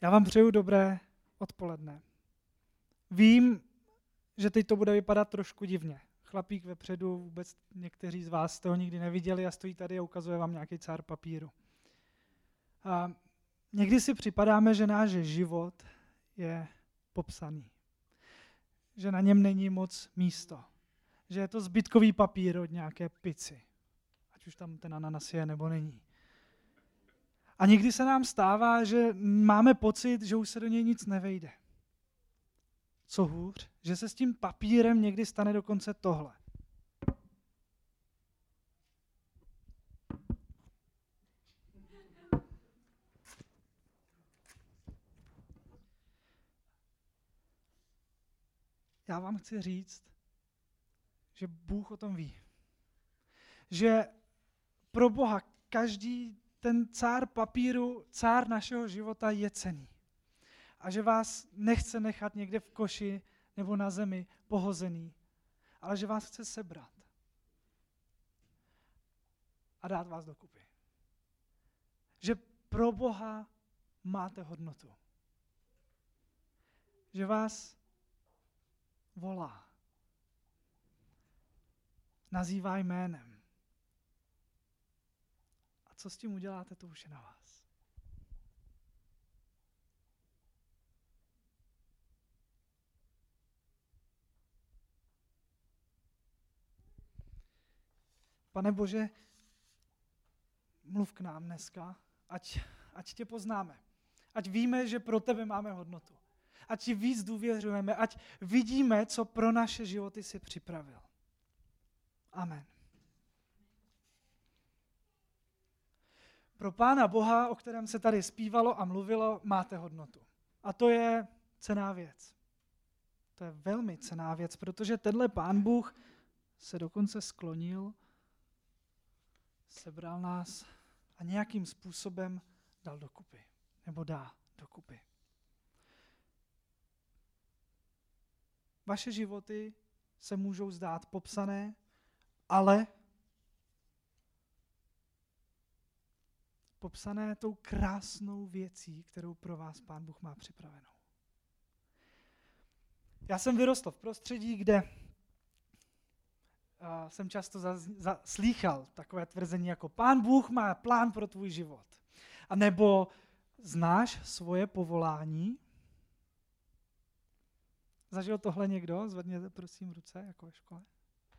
Já vám přeju dobré odpoledne. Vím, že teď to bude vypadat trošku divně. Chlapík vepředu, vůbec někteří z vás jste ho nikdy neviděli a stojí tady a ukazuje vám nějaký cár papíru. A někdy si připadáme, že náš život je popsaný. Že na něm není moc místo. Že je to zbytkový papír od nějaké pici. Ať už tam ten ananas je nebo není. A někdy se nám stává, že máme pocit, že už se do něj nic nevejde. Co hůř, že se s tím papírem někdy stane dokonce tohle. Já vám chci říct, že Bůh o tom ví. Že pro Boha každý ten cár papíru, cár našeho života je cený. A že vás nechce nechat někde v koši nebo na zemi pohozený, ale že vás chce sebrat a dát vás dokupy. Že pro Boha máte hodnotu. Že vás volá. Nazývá jménem co s tím uděláte, to už je na vás. Pane Bože, mluv k nám dneska, ať, ať tě poznáme. Ať víme, že pro tebe máme hodnotu. Ať ti víc důvěřujeme, ať vidíme, co pro naše životy si připravil. Amen. Pro Pána Boha, o kterém se tady zpívalo a mluvilo, máte hodnotu. A to je cená věc. To je velmi cená věc, protože tenhle Pán Bůh se dokonce sklonil, sebral nás a nějakým způsobem dal dokupy. Nebo dá dokupy. Vaše životy se můžou zdát popsané, ale popsané tou krásnou věcí, kterou pro vás Pán Bůh má připravenou. Já jsem vyrostl v prostředí, kde uh, jsem často slýchal takové tvrzení jako Pán Bůh má plán pro tvůj život. A nebo znáš svoje povolání? Zažil tohle někdo? Zvedněte prosím ruce, jako ve škole.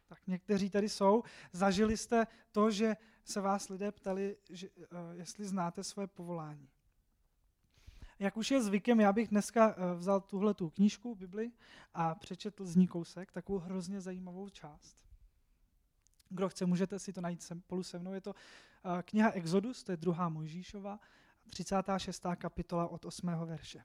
Tak někteří tady jsou. Zažili jste to, že se vás lidé ptali, že, uh, jestli znáte svoje povolání. Jak už je zvykem, já bych dneska uh, vzal tuhle tu knížku, Bibli, a přečetl z ní kousek, takovou hrozně zajímavou část. Kdo chce, můžete si to najít spolu se mnou. Je to uh, kniha Exodus, to je druhá Mojžíšova, 36. kapitola od 8. verše.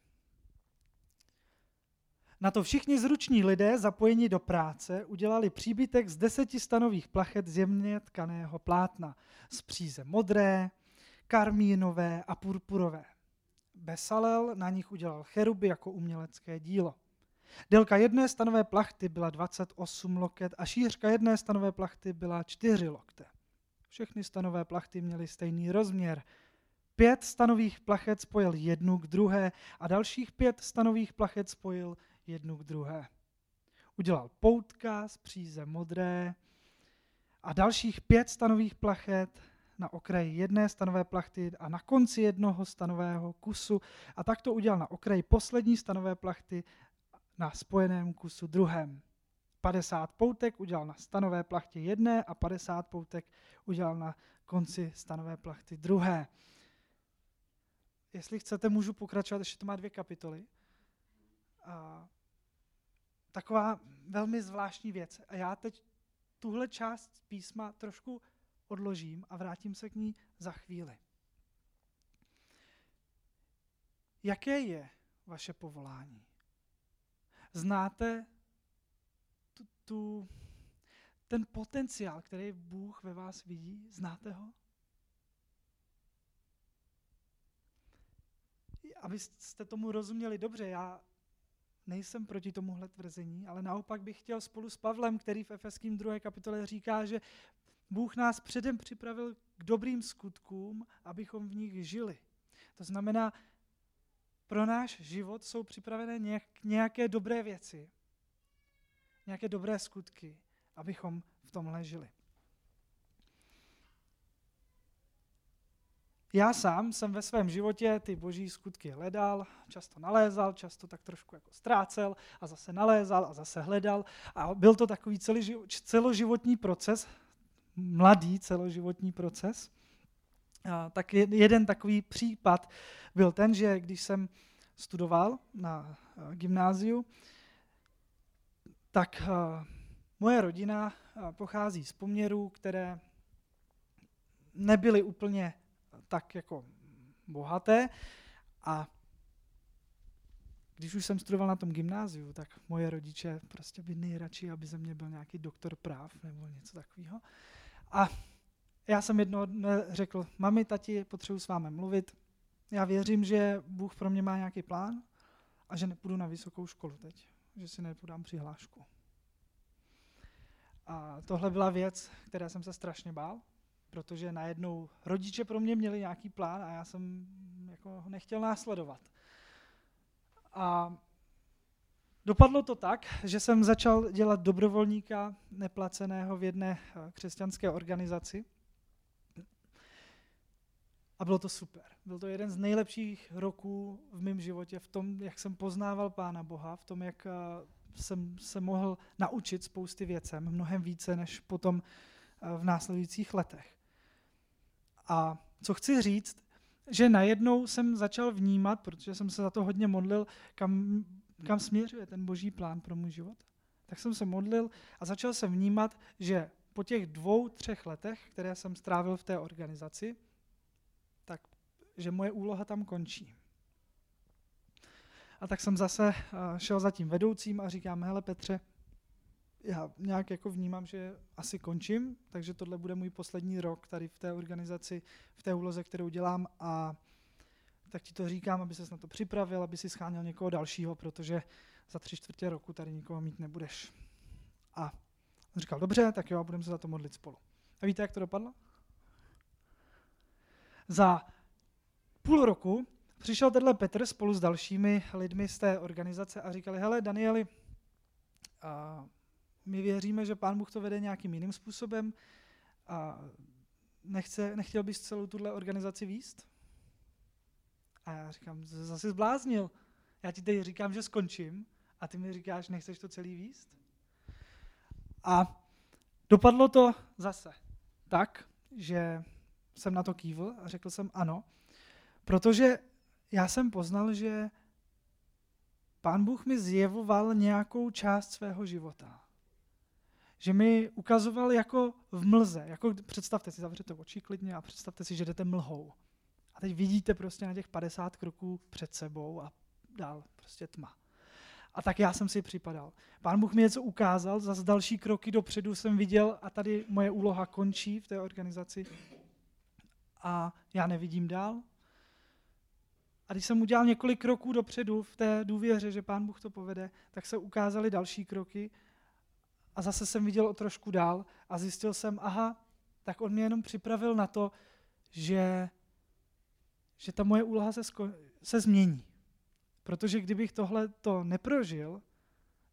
Na to všichni zruční lidé zapojení do práce udělali příbytek z deseti stanových plachet z jemně tkaného plátna z příze modré, karmínové a purpurové. Besalel na nich udělal cheruby jako umělecké dílo. Délka jedné stanové plachty byla 28 loket a šířka jedné stanové plachty byla 4 lokte. Všechny stanové plachty měly stejný rozměr. Pět stanových plachet spojil jednu k druhé a dalších pět stanových plachet spojil jednu k druhé. Udělal poutka z příze modré a dalších pět stanových plachet na okraji jedné stanové plachty a na konci jednoho stanového kusu a tak to udělal na okraji poslední stanové plachty na spojeném kusu druhém. 50 poutek udělal na stanové plachtě jedné a 50 poutek udělal na konci stanové plachty druhé. Jestli chcete, můžu pokračovat, ještě to má dvě kapitoly. A taková velmi zvláštní věc. A já teď tuhle část písma trošku odložím a vrátím se k ní za chvíli. Jaké je vaše povolání? Znáte tu, tu, ten potenciál, který Bůh ve vás vidí? Znáte ho? Abyste tomu rozuměli dobře, já nejsem proti tomuhle tvrzení, ale naopak bych chtěl spolu s Pavlem, který v Efeským 2. kapitole říká, že Bůh nás předem připravil k dobrým skutkům, abychom v nich žili. To znamená, pro náš život jsou připravené nějaké dobré věci, nějaké dobré skutky, abychom v tomhle žili. Já sám jsem ve svém životě ty boží skutky hledal, často nalézal, často tak trošku jako ztrácel a zase nalézal a zase hledal. A byl to takový celoživotní proces, mladý celoživotní proces. A tak jeden takový případ byl ten, že když jsem studoval na eh, gymnáziu, tak eh, moje rodina eh, pochází z poměrů, které nebyly úplně tak jako bohaté a když už jsem studoval na tom gymnáziu, tak moje rodiče prostě by nejradši, aby ze mě byl nějaký doktor práv nebo něco takového. A já jsem jedno dne řekl, mami, tati, potřebuji s vámi mluvit. Já věřím, že Bůh pro mě má nějaký plán a že nepůjdu na vysokou školu teď, že si nepodám přihlášku. A tohle byla věc, které jsem se strašně bál, protože najednou rodiče pro mě měli nějaký plán a já jsem jako ho nechtěl následovat. A dopadlo to tak, že jsem začal dělat dobrovolníka neplaceného v jedné eh, křesťanské organizaci. A bylo to super. Byl to jeden z nejlepších roků v mém životě, v tom, jak jsem poznával Pána Boha, v tom, jak eh, jsem se mohl naučit spousty věcem, mnohem více než potom eh, v následujících letech. A co chci říct, že najednou jsem začal vnímat, protože jsem se za to hodně modlil, kam, kam směřuje ten boží plán pro můj život. Tak jsem se modlil a začal jsem vnímat, že po těch dvou, třech letech, které jsem strávil v té organizaci, tak že moje úloha tam končí. A tak jsem zase eh, šel za tím vedoucím a říkám, hele Petře, já nějak jako vnímám, že asi končím, takže tohle bude můj poslední rok tady v té organizaci, v té úloze, kterou dělám a tak ti to říkám, aby ses na to připravil, aby si scháněl někoho dalšího, protože za tři čtvrtě roku tady nikoho mít nebudeš. A říkal, dobře, tak jo, budeme se za to modlit spolu. A víte, jak to dopadlo? Za půl roku přišel tenhle Petr spolu s dalšími lidmi z té organizace a říkali, hele Danieli, my věříme, že Pán Bůh to vede nějakým jiným způsobem a nechce, nechtěl bys celou tuhle organizaci výst? A já říkám, zase zbláznil. Já ti teď říkám, že skončím a ty mi říkáš, nechceš to celý výst? A dopadlo to zase tak, že jsem na to kývl a řekl jsem ano, protože já jsem poznal, že Pán Bůh mi zjevoval nějakou část svého života že mi ukazoval jako v mlze. Jako představte si, zavřete oči klidně a představte si, že jdete mlhou. A teď vidíte prostě na těch 50 kroků před sebou a dál prostě tma. A tak já jsem si připadal. Pán Bůh mi něco ukázal, za další kroky dopředu jsem viděl a tady moje úloha končí v té organizaci a já nevidím dál. A když jsem udělal několik kroků dopředu v té důvěře, že Pán Bůh to povede, tak se ukázaly další kroky a zase jsem viděl o trošku dál a zjistil jsem, aha, tak on mě jenom připravil na to, že, že ta moje úloha se, sko- se změní. Protože kdybych tohle to neprožil,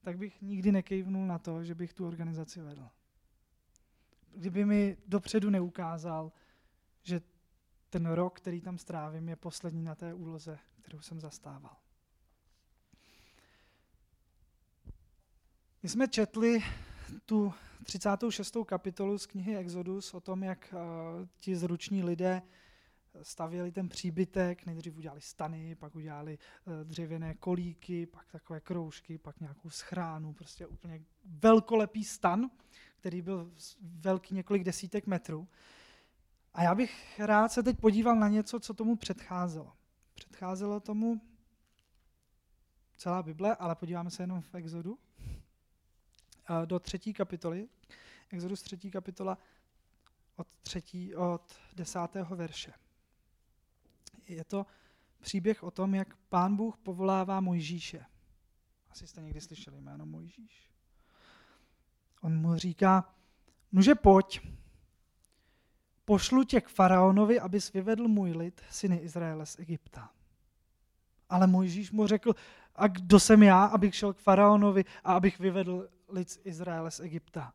tak bych nikdy nekejvnul na to, že bych tu organizaci vedl. Kdyby mi dopředu neukázal, že ten rok, který tam strávím, je poslední na té úloze, kterou jsem zastával. My jsme četli tu 36. kapitolu z knihy Exodus o tom, jak uh, ti zruční lidé stavěli ten příbytek, nejdřív udělali stany, pak udělali uh, dřevěné kolíky, pak takové kroužky, pak nějakou schránu, prostě úplně velkolepý stan, který byl velký několik desítek metrů. A já bych rád se teď podíval na něco, co tomu předcházelo. Předcházelo tomu celá Bible, ale podíváme se jenom v Exodu do třetí kapitoly, Exodus třetí kapitola od, třetí, od desátého verše. Je to příběh o tom, jak pán Bůh povolává Mojžíše. Asi jste někdy slyšeli jméno Mojžíš. On mu říká, nuže pojď, pošlu tě k faraonovi, abys vyvedl můj lid, syny Izraele z Egypta. Ale Mojžíš mu řekl, a kdo jsem já, abych šel k faraonovi a abych vyvedl lid z Izraele z Egypta.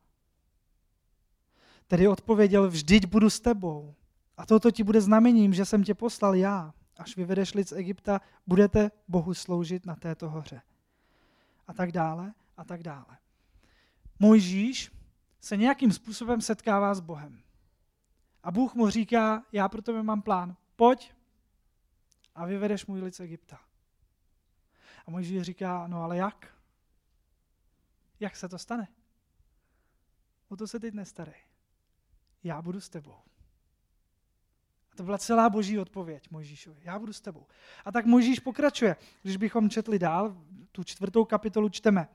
Tedy odpověděl, vždyť budu s tebou. A toto ti bude znamením, že jsem tě poslal já. Až vyvedeš lid z Egypta, budete Bohu sloužit na této hoře. A tak dále, a tak dále. Mojžíš se nějakým způsobem setkává s Bohem. A Bůh mu říká, já pro tebe mám plán, pojď a vyvedeš můj lid z Egypta. A Mojžíš říká, no ale jak? Jak se to stane? O to se teď nestarej. Já budu s tebou. A to byla celá boží odpověď Mojžíšovi. Já budu s tebou. A tak Mojžíš pokračuje. Když bychom četli dál, tu čtvrtou kapitolu čteme.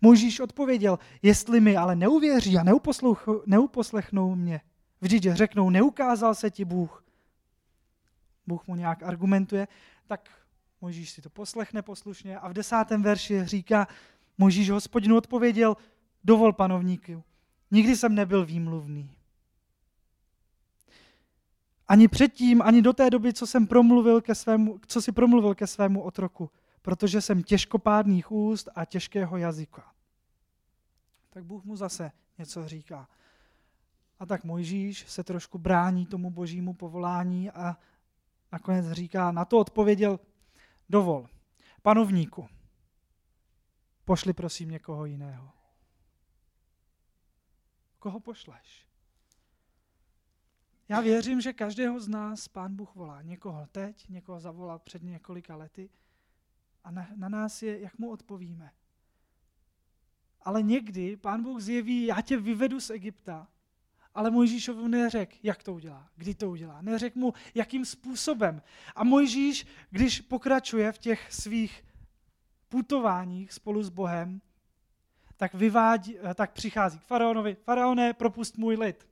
Mojžíš odpověděl, jestli mi ale neuvěří a neuposlechnou mě, vždyť řeknou, neukázal se ti Bůh. Bůh mu nějak argumentuje, tak Mojžíš si to poslechne poslušně a v desátém verši říká, Mojžíš hospodinu odpověděl, dovol panovníku, nikdy jsem nebyl výmluvný. Ani předtím, ani do té doby, co jsem promluvil ke svému, co si promluvil ke svému otroku, protože jsem těžkopádných úst a těžkého jazyka. Tak Bůh mu zase něco říká. A tak Mojžíš se trošku brání tomu božímu povolání a nakonec říká, na to odpověděl, dovol, panovníku, pošli prosím někoho jiného. Koho pošleš? Já věřím, že každého z nás pán Bůh volá. Někoho teď, někoho zavolal před několika lety a na, na nás je, jak mu odpovíme. Ale někdy pán Bůh zjeví, já tě vyvedu z Egypta, ale Mojžíšovi neřek, jak to udělá, kdy to udělá. Neřek mu, jakým způsobem. A Mojžíš, když pokračuje v těch svých putováních spolu s Bohem, tak, vyvádí, tak přichází k faraonovi. Faraone, propust můj lid.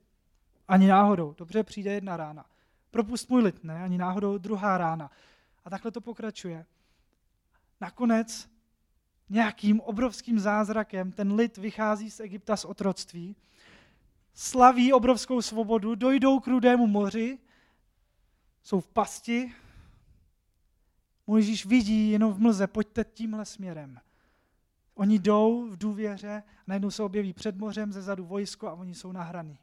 Ani náhodou. Dobře, přijde jedna rána. Propust můj lid. Ne, ani náhodou druhá rána. A takhle to pokračuje. Nakonec nějakým obrovským zázrakem ten lid vychází z Egypta z otroctví, slaví obrovskou svobodu, dojdou k rudému moři, jsou v pasti, Mojžíš vidí jenom v mlze, pojďte tímhle směrem. Oni jdou v důvěře, najednou se objeví před mořem, ze zadu vojsko a oni jsou nahraní.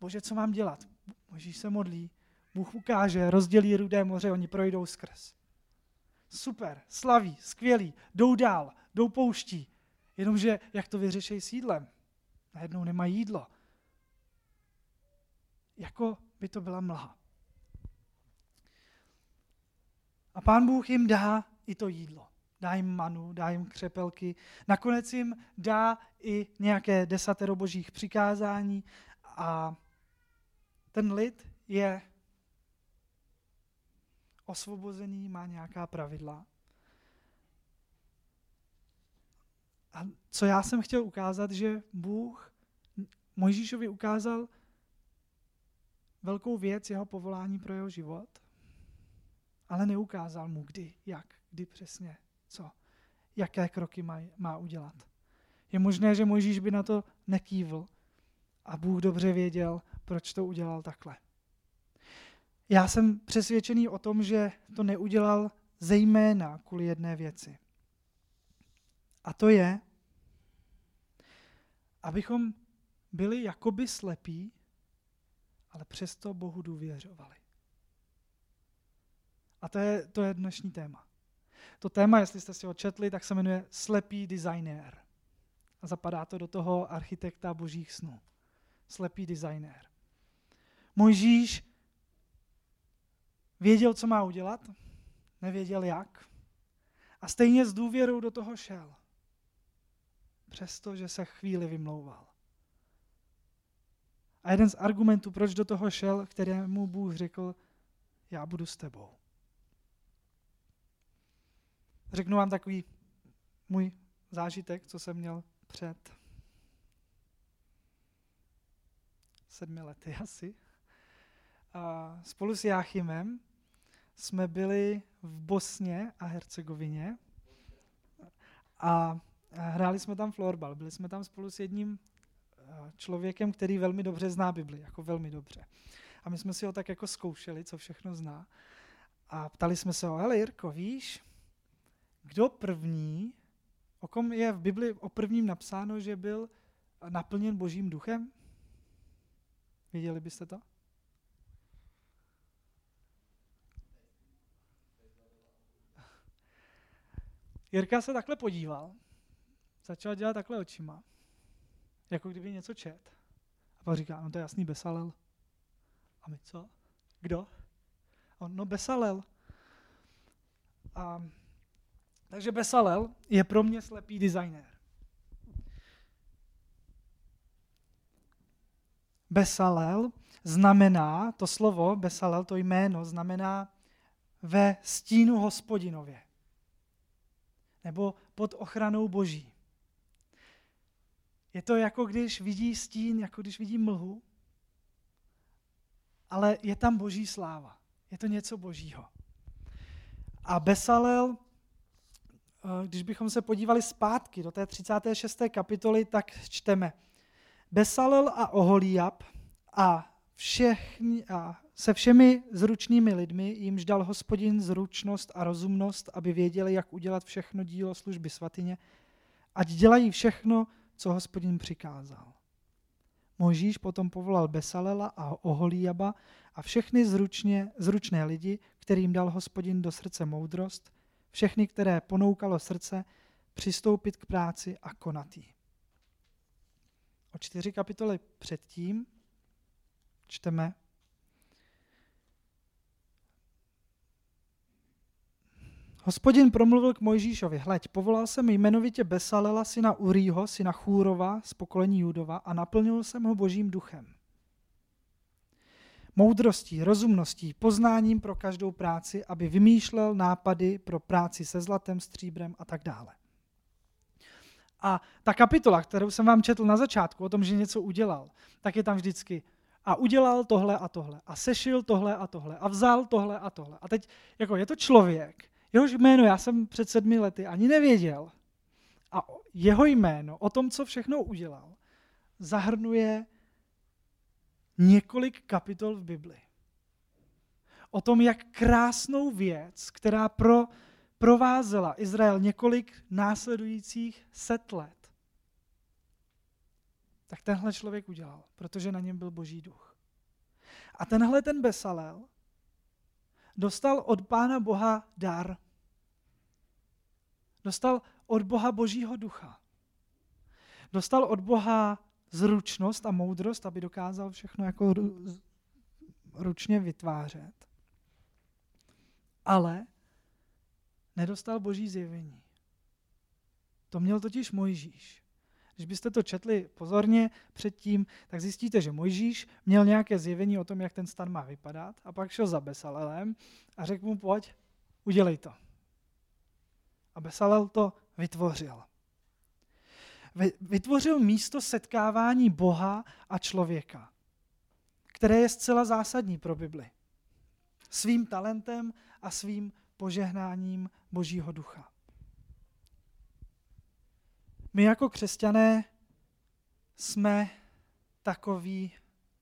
Bože, co mám dělat? Mojžíš se modlí, Bůh ukáže, rozdělí rudé moře, oni projdou skrz. Super, slaví, skvělý, jdou dál, jdou pouští. Jenomže jak to vyřešejí sídlem? Najednou nemají jídlo. Jako by to byla mlha. A pán Bůh jim dá i to jídlo. Dá jim manu, dá jim křepelky. Nakonec jim dá i nějaké desatero božích přikázání a ten lid je osvobozený, má nějaká pravidla. A co já jsem chtěl ukázat, že Bůh Mojžíšovi ukázal velkou věc, jeho povolání pro jeho život, ale neukázal mu kdy, jak, kdy přesně, co, jaké kroky má, má udělat. Je možné, že Mojžíš by na to nekývl a Bůh dobře věděl, proč to udělal takhle. Já jsem přesvědčený o tom, že to neudělal zejména kvůli jedné věci. A to je, abychom byli jakoby slepí, ale přesto Bohu důvěřovali. A to je, to je dnešní téma. To téma, jestli jste si ho četli, tak se jmenuje Slepý designér. A zapadá to do toho architekta božích snů. Slepý designér. Mojžíš věděl, co má udělat, nevěděl jak. A stejně s důvěrou do toho šel. Přestože se chvíli vymlouval. A jeden z argumentů, proč do toho šel, kterému Bůh řekl, já budu s tebou. Řeknu vám takový můj zážitek, co jsem měl před sedmi lety asi. A spolu s Jáchymem jsme byli v Bosně a Hercegovině a hráli jsme tam florbal. Byli jsme tam spolu s jedním eh, člověkem, který velmi dobře zná Bibli, jako velmi dobře. A my jsme si ho tak jako zkoušeli, co všechno zná. A ptali jsme se ho, hele Jirko, víš, kdo první, o kom je v Bibli o prvním napsáno, že byl naplněn božím duchem? Věděli byste to? Jirka se takhle podíval, začal dělat takhle očima, jako kdyby něco čet. A pak říká, no to je jasný Besalel. A my co? Kdo? On, no Besalel. A, takže Besalel je pro mě slepý designér. Besalel znamená, to slovo Besalel, to jméno, znamená ve stínu hospodinově. Nebo pod ochranou boží. Je to jako když vidí stín, jako když vidí mlhu, ale je tam boží sláva. Je to něco božího. A Besalel, když bychom se podívali zpátky do té 36. kapitoly, tak čteme – Besalel a Oholiab a, všechny, a se všemi zručnými lidmi jimž dal hospodin zručnost a rozumnost, aby věděli, jak udělat všechno dílo služby svatyně, ať dělají všechno, co hospodin přikázal. Možíš potom povolal Besalela a Oholiaba a všechny zručně, zručné lidi, kterým dal hospodin do srdce moudrost, všechny, které ponoukalo srdce, přistoupit k práci a konat ji o čtyři kapitoly předtím čteme, Hospodin promluvil k Mojžíšovi, hleď, povolal jsem jmenovitě Besalela, syna Urího, syna Chúrova z pokolení Judova a naplnil jsem ho božím duchem. Moudrostí, rozumností, poznáním pro každou práci, aby vymýšlel nápady pro práci se zlatem, stříbrem a tak dále. A ta kapitola, kterou jsem vám četl na začátku o tom, že něco udělal, tak je tam vždycky a udělal tohle a tohle a sešil tohle a tohle a vzal tohle a tohle. A teď jako je to člověk, jehož jméno já jsem před sedmi lety ani nevěděl. A jeho jméno o tom, co všechno udělal, zahrnuje několik kapitol v Bibli. O tom, jak krásnou věc, která pro provázela Izrael několik následujících set let, tak tenhle člověk udělal, protože na něm byl boží duch. A tenhle ten Besalel dostal od Pána Boha dar. Dostal od Boha božího ducha. Dostal od Boha zručnost a moudrost, aby dokázal všechno jako ručně vytvářet. Ale nedostal boží zjevení. To měl totiž Mojžíš. Když byste to četli pozorně předtím, tak zjistíte, že Mojžíš měl nějaké zjevení o tom, jak ten stan má vypadat a pak šel za Besalelem a řekl mu, pojď, udělej to. A Besalel to vytvořil. Vytvořil místo setkávání Boha a člověka, které je zcela zásadní pro Bibli. Svým talentem a svým požehnáním Božího ducha. My jako křesťané jsme takoví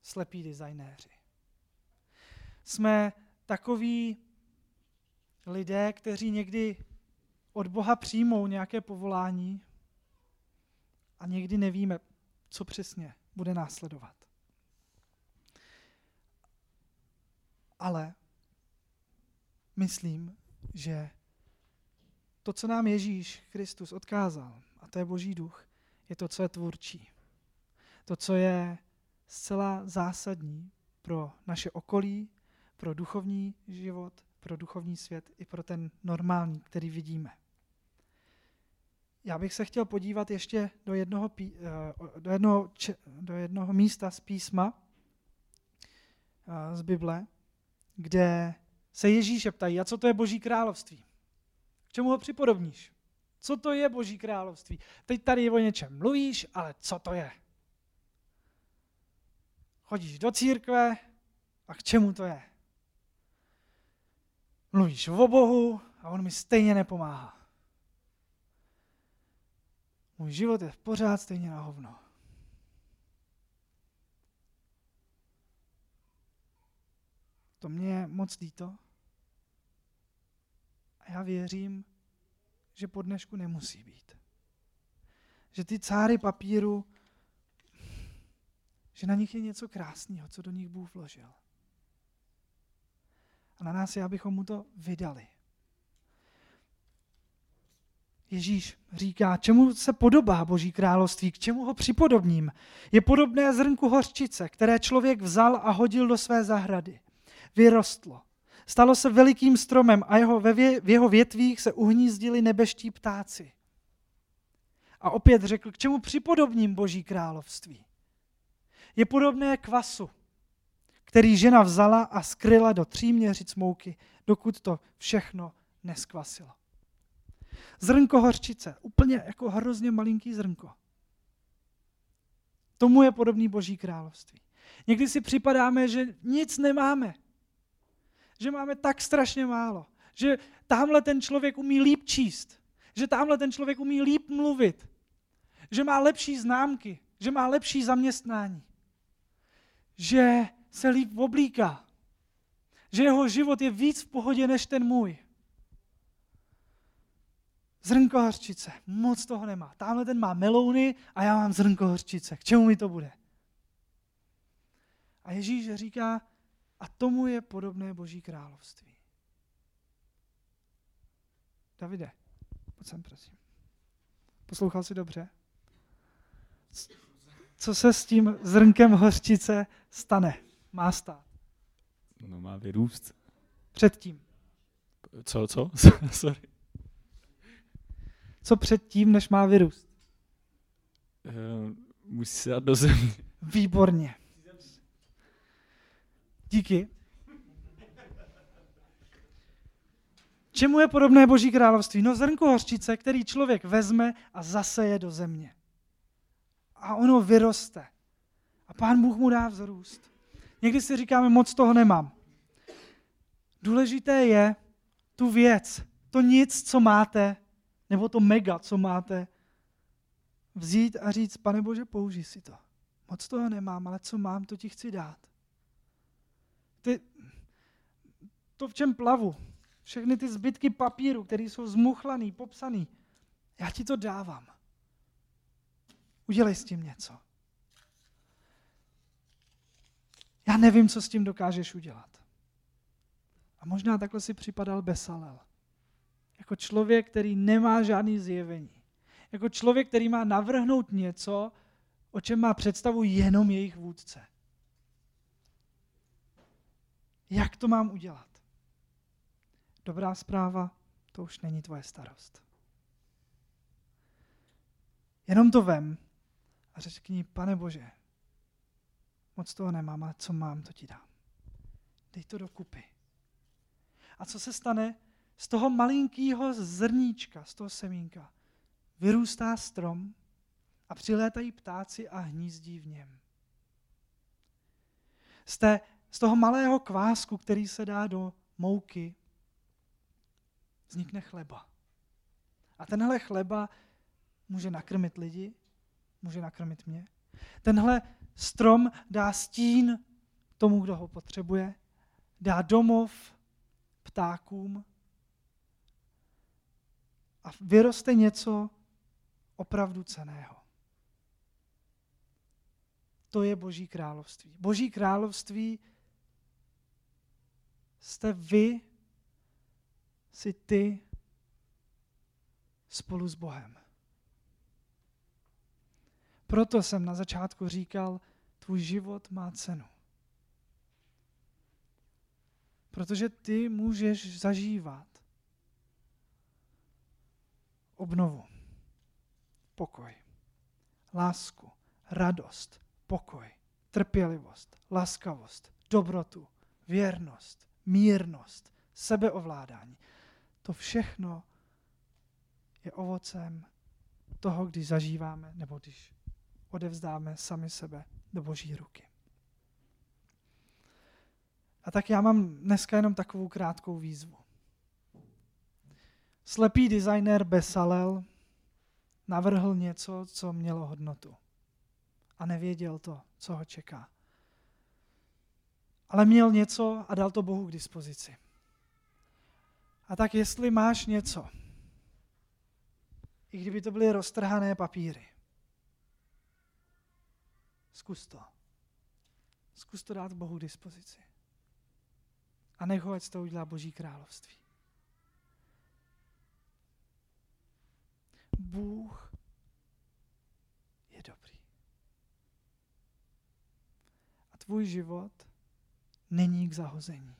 slepí designéři. Jsme takoví lidé, kteří někdy od Boha přijmou nějaké povolání a někdy nevíme, co přesně bude následovat. Ale myslím, že to, co nám Ježíš Kristus odkázal, a to je Boží duch, je to, co je tvůrčí. To, co je zcela zásadní pro naše okolí, pro duchovní život, pro duchovní svět i pro ten normální, který vidíme. Já bych se chtěl podívat ještě do jednoho, pí, eh, do jednoho, do jednoho místa z písma, eh, z Bible, kde se Ježíše ptají, a co to je Boží království? K čemu ho připodobníš? Co to je Boží království? Teď tady o něčem mluvíš, ale co to je? Chodíš do církve a k čemu to je? Mluvíš o Bohu a on mi stejně nepomáhá. Můj život je pořád stejně na hovno. To mě je moc líto, A já věřím, že po dnešku nemusí být. Že ty cáry papíru, že na nich je něco krásného, co do nich Bůh vložil. A na nás je, abychom mu to vydali. Ježíš říká, čemu se podobá Boží království, k čemu ho připodobním. Je podobné zrnku hořčice, které člověk vzal a hodil do své zahrady. Vyrostlo. Stalo se velikým stromem a jeho, ve v jeho větvích se uhnízdili nebeští ptáci. A opět řekl, k čemu připodobním Boží království. Je podobné kvasu, který žena vzala a skryla do tří měřic mouky, dokud to všechno neskvasilo. Zrnko hořčice, úplně jako hrozně malinký zrnko. Tomu je podobný Boží království. Někdy si připadáme, že nic nemáme. Že máme tak strašně málo. Že tamhle ten člověk umí líp číst. Že tamhle ten člověk umí líp mluvit. Že má lepší známky. Že má lepší zaměstnání. Že se líp oblíká. Že jeho život je víc v pohodě než ten můj. Zrnko hořčice, moc toho nemá. Tamhle ten má melouny a já mám zrnko hořčice. K čemu mi to bude? A Ježíš říká, a tomu je podobné Boží království. Davide, pojď sem, prosím. Poslouchal jsi dobře? Co se s tím zrnkem hořčice stane? Má stát. No má vyrůst. Předtím. Co, co? Sorry. Co předtím, než má vyrůst? Uh, musí se dát do země. Výborně. Díky. Čemu je podobné Boží království? No zrnko hořčice, který člověk vezme a zaseje do země. A ono vyroste. A pán Bůh mu dá vzrůst. Někdy si říkáme, moc toho nemám. Důležité je tu věc, to nic, co máte, nebo to mega, co máte, vzít a říct, pane Bože, použij si to. Moc toho nemám, ale co mám, to ti chci dát. Ty, to, v čem plavu, všechny ty zbytky papíru, které jsou zmuchlaný, popsaný, já ti to dávám. Udělej s tím něco. Já nevím, co s tím dokážeš udělat. A možná takhle si připadal Besalel. Jako člověk, který nemá žádný zjevení. Jako člověk, který má navrhnout něco, o čem má představu jenom jejich vůdce. Jak to mám udělat? Dobrá zpráva, to už není tvoje starost. Jenom to vem a řekni, pane Bože, moc toho nemám, ale co mám, to ti dám. Dej to dokupy. A co se stane? Z toho malinkého zrníčka, z toho semínka, vyrůstá strom a přilétají ptáci a hnízdí v něm. Z, té, z toho malého kvásku, který se dá do mouky, vznikne chleba. A tenhle chleba může nakrmit lidi, může nakrmit mě. Tenhle strom dá stín tomu, kdo ho potřebuje, dá domov ptákům a vyroste něco opravdu ceného. To je Boží království. Boží království jste vy, si ty spolu s Bohem. Proto jsem na začátku říkal, tvůj život má cenu. Protože ty můžeš zažívat obnovu, pokoj, lásku, radost, pokoj, trpělivost, laskavost, dobrotu, věrnost, mírnost, sebeovládání. To všechno je ovocem toho, když zažíváme nebo když odevzdáme sami sebe do boží ruky. A tak já mám dneska jenom takovou krátkou výzvu. Slepý designer Besalel navrhl něco, co mělo hodnotu. A nevěděl to, co ho čeká. Ale měl něco a dal to Bohu k dispozici. A tak jestli máš něco, i kdyby to byly roztrhané papíry, zkus to. Zkus to dát Bohu k dispozici. A nech ho, ať to udělá Boží království. Bůh je dobrý. A tvůj život není k zahození.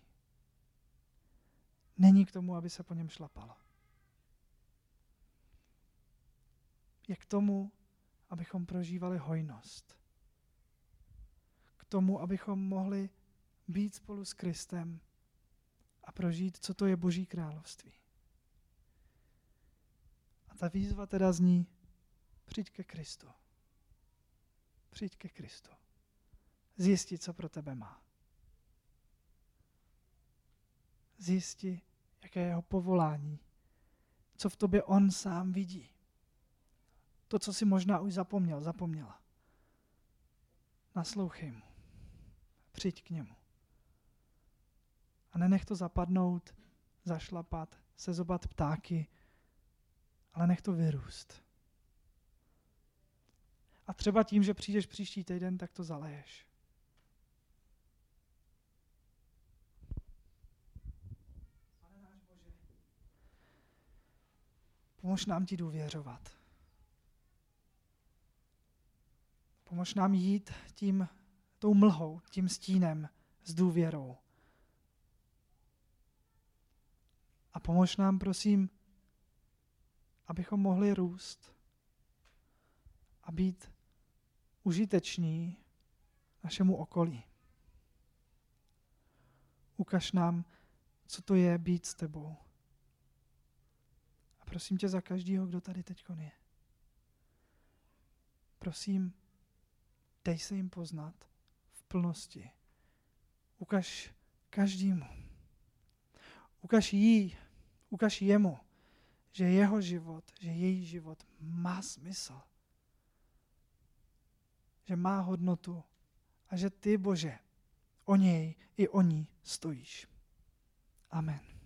Není k tomu, aby se po něm šlapalo. Je k tomu, abychom prožívali hojnost. K tomu, abychom mohli být spolu s Kristem a prožít, co to je Boží království. Ta výzva teda zní, přijď ke Kristu. Přijď ke Kristu. Zjisti, co pro tebe má. Zjisti, jaké je jeho povolání, co v tobě on sám vidí. To, co si možná už zapomněl, zapomněla. Naslouchej mu. Přijď k němu. A nenech to zapadnout, zašlapat, sezobat ptáky, ale nech to vyrůst. A třeba tím, že přijdeš příští týden, tak to zaleješ. Pomož nám ti důvěřovat. Pomož nám jít tím, tou mlhou, tím stínem s důvěrou. A pomož nám, prosím, abychom mohli růst a být užiteční našemu okolí. Ukaž nám, co to je být s tebou. A prosím tě za každého, kdo tady teď je. Prosím, dej se jim poznat v plnosti. Ukaž každému. Ukaž jí, ukaž jemu, že jeho život, že její život má smysl. Že má hodnotu a že ty, Bože, o něj i o ní stojíš. Amen.